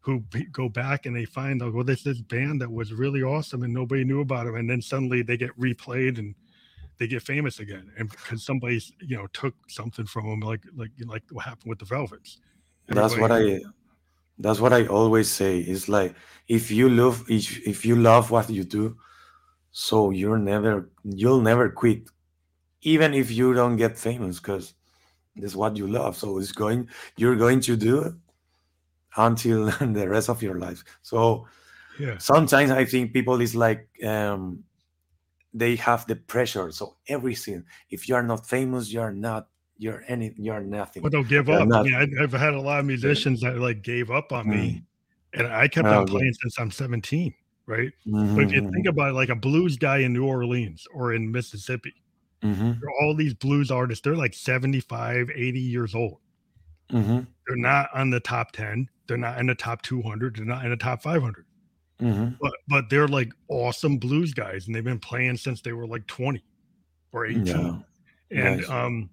who go back and they find out, well, there's this band that was really awesome and nobody knew about them, and then suddenly they get replayed and they get famous again, and because somebody you know took something from them, like like like what happened with the Velvets. That's what I. That's what I always say. It's like if you love if if you love what you do, so you're never you'll never quit, even if you don't get famous, because it's what you love. So it's going you're going to do it until the rest of your life. So yeah, sometimes I think people is like um, they have the pressure. So everything, if you are not famous, you are not you're any you're nothing. but they'll give They're up. I not- mean, I, I've had a lot of musicians that like gave up on me, and I kept Oh, on yeah. playing since I'm 17, right? But if you think about it, like a blues guy in New Orleans or in Mississippi, mhm, all these blues artists, they're like 75, 80 years old. mhm, They're not on the top 10. They're not in the top 200. They're not in the top 500. mhm. But but they're like awesome blues guys, and they've been playing since they were like 20 or 18. Yeah. And Nice. um,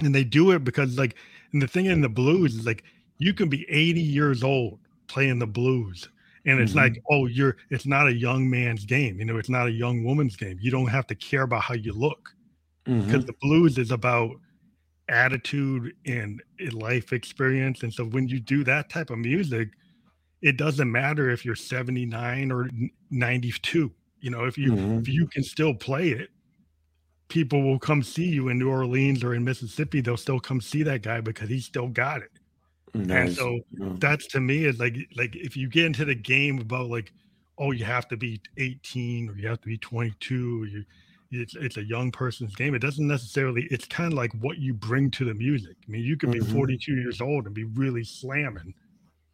and they do it because like, and the thing in the blues is like you can be 80 years old playing the blues. And it's Mhm. like, oh, you're it's not a young man's game, you know, it's not a young woman's game. You don't have to care about how you look because Mhm, the blues is about attitude and life experience. And so when you do that type of music, it doesn't matter if you're 79 or 92. You know, if you mhm. if you can still play it, people will come see you in New Orleans or in Mississippi. They'll still come see that guy because he's still got it. Nice. so Yeah. That's to me is like like if you get into the game about like, oh, you have to be 18 or you have to be 22, or you it's it's a young person's game. It doesn't necessarily. It's kind of like what you bring to the music. I mean, you can be Mhm. 42 years old and be really slamming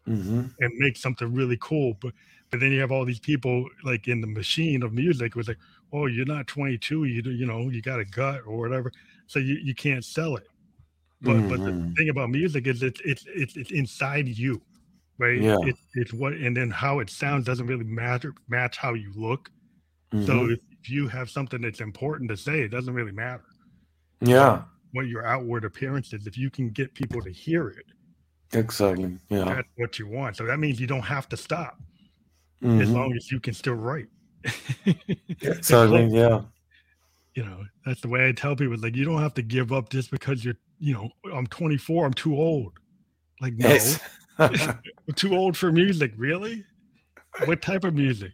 Mhm, and make something really cool, but but then you have all these people like in the machine of music was like, oh, you're not 22, you you know, you got a gut or whatever, so you, you can't sell it. But but the Mhm. thing about music is it's it's it's, it's inside you, right? Yeah. It, it's what and then how it sounds doesn't really matter match how you look. So mhm. if, if you have something that's important to say, it doesn't really matter Yeah. what your outward appearance is. If you can get people to hear it, Exactly. Yeah. that's what you want. So that means you don't have to stop as Mhm. long as you can still write. Exactly. Yeah. you know that's the way i tell people like you don't have to give up just because you're you know i'm 24 i'm too old. Like no. Yes. i'm too old for music really? What type of music?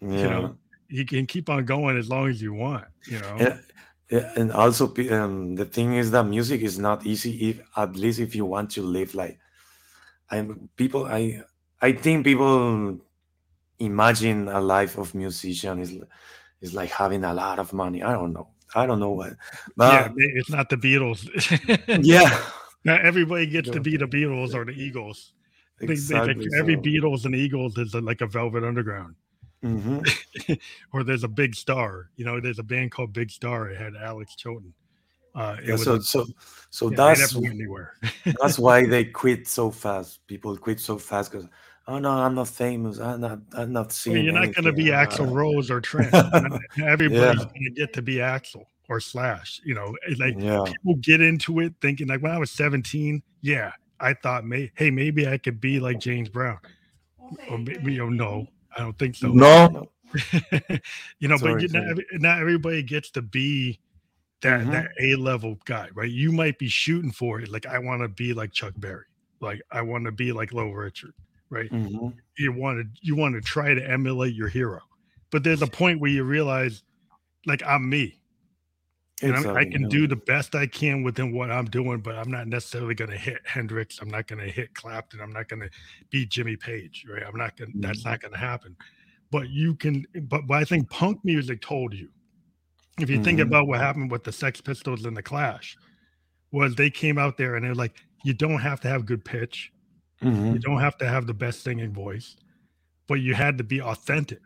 Yeah. you know you can keep on going as long as you want you know? Yeah, yeah, and also um, the thing is that music is not easy if at least if you want to live like i'm people i i think people imagine a life of musician is is like having a lot of money. I don't know i don't know what. Yeah but it's not the beatles. Yeah, not everybody gets to be the beatles or the eagles. They- they- like, exactly every so- beatles and eagles is like a velvet underground. Mhm. or there's a big star. You know there's a band called big star. It had alex Chilton. uh Yeah, so a- so so yeah, that's anywhere. that's why they quit so fast. People quit so fast because oh no i'm not famous i'm not i'm not Well, seeing you're not going to be Axl Rose or Trent. Everybody's Yeah. going to get to be Axl or Slash. You know, like yeah people get into it thinking like when I was 17, yeah, I thought, may, hey, maybe I could be like James Brown. Or maybe, oh no, I don't think so. no, you know, but Sorry, you, not, every- not everybody gets to be that Mhm. that A level guy, right? You might be shooting for it, like I want to be like Chuck Berry. like I want to be like Little Richard, right? Mhm. You want to you want to try to emulate your hero, but there's a point where you realize, like I'm me, and I'm, I can do the best I can within what I'm doing, but I'm not necessarily going to hit Hendrix. I'm not going to hit Clapton. I'm not going to beat Jimmy Page, right? I'm not going. to That's not going to happen. But you can. But, but I think punk music told you. If you think Mhm. about what happened with the Sex Pistols and the Clash, was they came out there and they're like, you don't have to have good pitch, you Mhm. don't have to have the best singing voice, but you had to be authentic,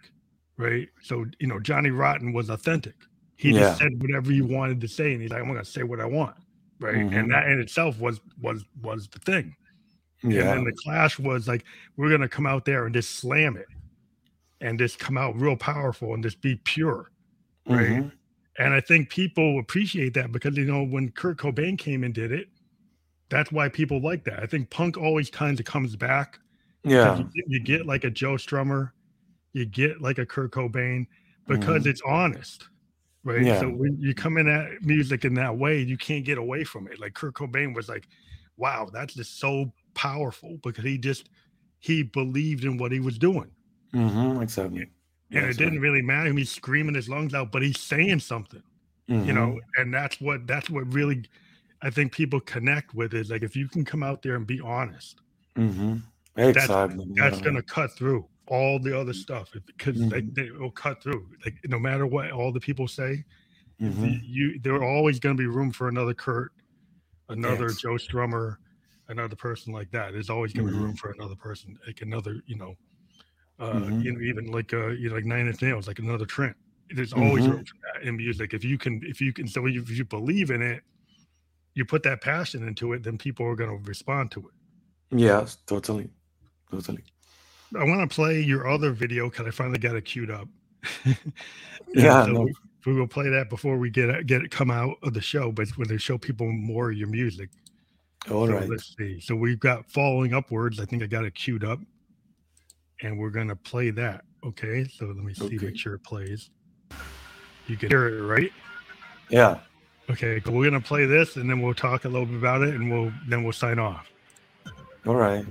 right? So you know, Johnny Rotten was authentic. He Yeah. just said whatever he wanted to say, and he's like, I'm gonna say what I want, right? Mhm. And that in itself was was was the thing. Yeah. And then the clash was like, we're gonna come out there and just slam it and just come out real powerful and just be pure. right? Mhm. And I think people appreciate that because you know when Kurt Cobain came and did it, that's why people like that. I think punk always kind of comes back. Yeah. You, get- you get like a Joe Strummer, you get like a Kurt Cobain because Mhm. it's honest. Right. Yeah. So when you come in at music in that way, you can't get away from it. Like Kurt Cobain was like, wow, that's just so powerful because he just he believed in what he was doing. Mm-hmm. Exactly. And That's it didn't really matter. He's screaming his lungs out, but he's saying something. right. you know and that's what that's what really i think people connect with it. like if you can come out there and be honest Mhm. Exactly. that's yeah. going to cut through all the other stuff because they, Mhm. they will cut through like no matter what all the people say Mhm. you, there always going to be room for another kurt another Yes. joe strummer another person like that there's always going to be room Mhm. for another person like another you know uh Mhm. you know even like uh you know like nine inch nails like another trent there's always Mhm. room for that in music if you can if you can so if you believe in it you put that passion into it then people are going to respond to it Yes. Totally. Totally. i want to play your other video because i finally got it queued up Yeah. so no, we, we will play that before we get it get it come out of the show but when they show people more of your music All so right. let's see so we've got falling upwards i think i got it queued up and we're going to play that okay so let me see Okay. make sure it plays you can hear it right Yeah. Okay we're to play this and then we'll talk a little bit about it and we'll then we'll sign off All right.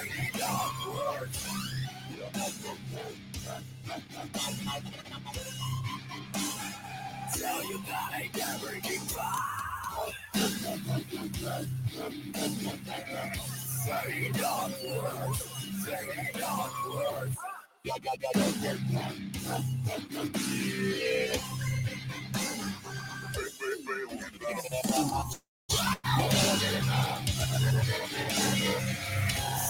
Tell you that I never give up. Say it onward, say it onward. Yeah.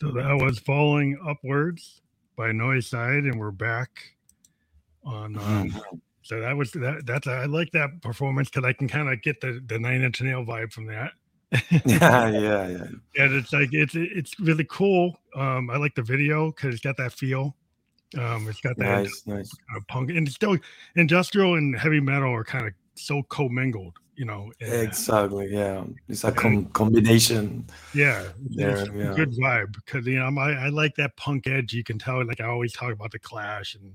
So that was Falling Upwards by Noise Side, and we're back on. Um, so that was that. That's I like that performance because I can kind of get the the Nine Inch Nail vibe from that. yeah, yeah, yeah. and it's like it's it's really cool. Um, I like the video because it's got that feel. Um, it's got that Nice, nice. kind of punk, and still industrial and heavy metal are kind of so commingled, you know. Exactly. Yeah, it's a com- combination. yeah, There, yeah. good vibe because you know I'm, I, I like that punk edge. You can tell, like I always talk about the Clash and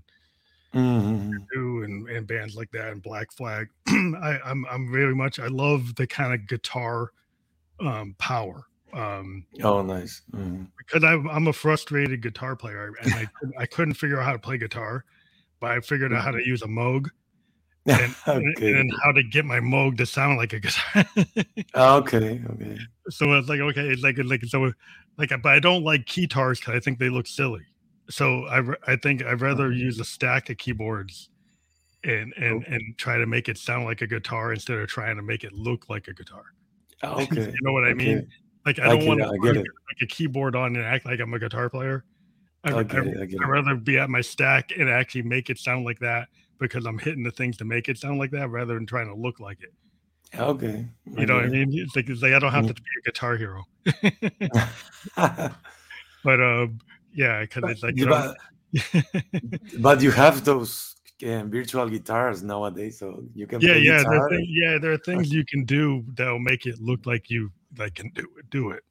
Mhm. and, and bands like that and Black Flag. I, I'm I'm very much I love the kind of guitar um, power. Um, Oh, nice. Mhm. because I, I'm a frustrated guitar player and I, I couldn't figure out how to play guitar, but I figured out how to use a Moog and, okay. and how to get my Moog to sound like a guitar. okay. Okay. so it's like okay, it's like like so like but I don't like keytars because I think they look silly. So I I think I'd rather Mhm. use a stack of keyboards and and Okay. and try to make it sound like a guitar instead of trying to make it look like a guitar. Okay. you know what I mean? okay. Like I don't want to put get like a keyboard on and act like I'm a guitar player. I, I, I, I'd rather be at my stack and actually make it sound like that because I'm hitting the things to make it sound like that rather than trying to look like it. Okay. You know what I mean? It's like, it's like I don't have to be a guitar hero. But um, yeah, because it's like you but, know, but you have those um, virtual guitars nowadays, so you can yeah, yeah, there guitar. are thing, yeah, there are things you can do that'll make it look like you like can do it, do it.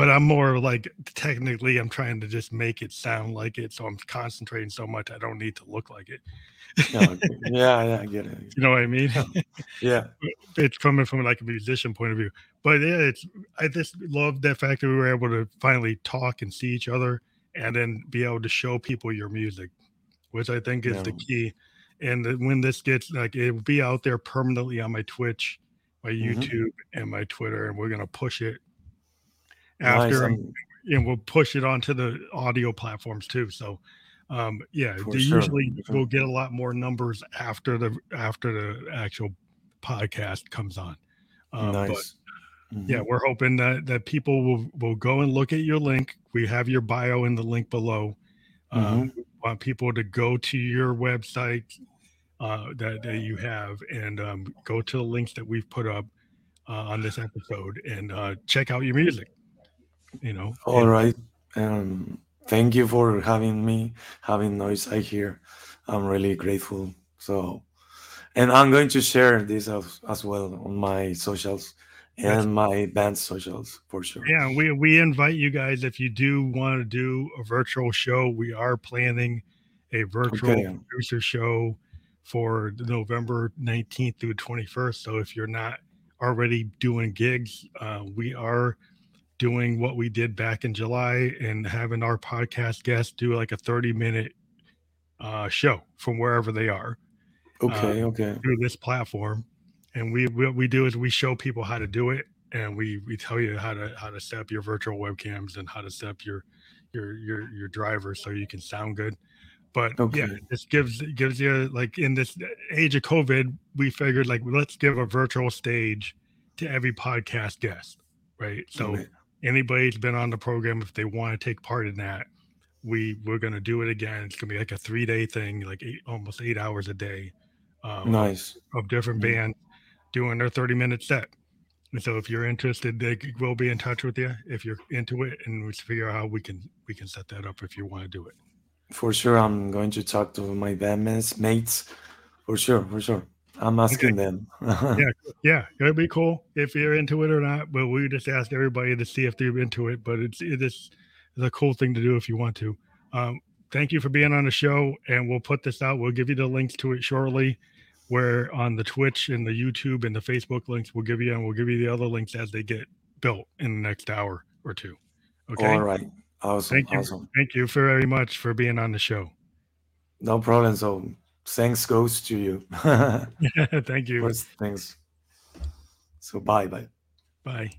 But I'm more like technically, I'm trying to just make it sound like it, so I'm concentrating so much I don't need to look like it. okay. Yeah, yeah, I get it. You know what I mean? Yeah. it's coming from like a musician point of view. But yeah, it's I just love the fact that we were able to finally talk and see each other and then be able to show people your music, which I think is the key. And when this gets like it will be out there permanently on my Twitch, my Mhm. YouTube, and my Twitter, and we're gonna push it. After I'm- and we'll push it onto the audio platforms too. So um yeah, For they sure, usually sure. will get a lot more numbers after the after the actual podcast comes on. Um, but nice. yeah, we're hoping that that people will will go and look at your link. We have your bio in the link below. Um, Mm-hmm. we want people to go to your website uh, that, that you have and um, go to the links that we've put up uh, on this episode and uh, check out your music. You know, All and- right. Um, thank you for having me, having Noise I here. I'm really grateful. So, and I'm going to share this as, as well on my socials and my band socials for sure. Yeah, we we invite you guys if you do want to do a virtual show. We are planning a virtual Okay. producer show for November 19th through 21st. So if you're not already doing gigs, uh, we are doing what we did back in July and having our podcast guests do like a 30 minute uh, show from wherever they are Okay, okay. through this platform and we what we do is we show people how to do it and we we tell you how to how to set up your virtual webcams and how to set up your your your your driver so you can sound good but yeah this gives gives you like in this age of covid we figured like let's give a virtual stage to every podcast guest right so Okay. Anybody's been on the program if they want to take part in that we we're going to do it again it's going to be like a three day thing like eight, almost eight hours a day um, Nice. of different Mhm. bands doing their 30 minute set. And so if you're interested, they will be in touch with you if you're into it, and we figure out how we can we can set that up if you want to do it. For sure, I'm going to talk to my bandmates mates. For sure, for sure. I'm asking them. Yeah. Yeah, it'd be cool if you're into it or not. But we just asked everybody to see if they're into it. But it's it is a cool thing to do if you want to. Um, thank you for being on the show, and we'll put this out. We'll give you the links to it shortly. Where on the Twitch and the YouTube and the Facebook links, we'll give you, and we'll give you the other links as they get built in the next hour or two. Okay. All right. Awesome. Thank you. Awesome. Thank you very much for being on the show. No problem. So thanks goes to you. Thank you. First, thanks. So bye bye. Bye.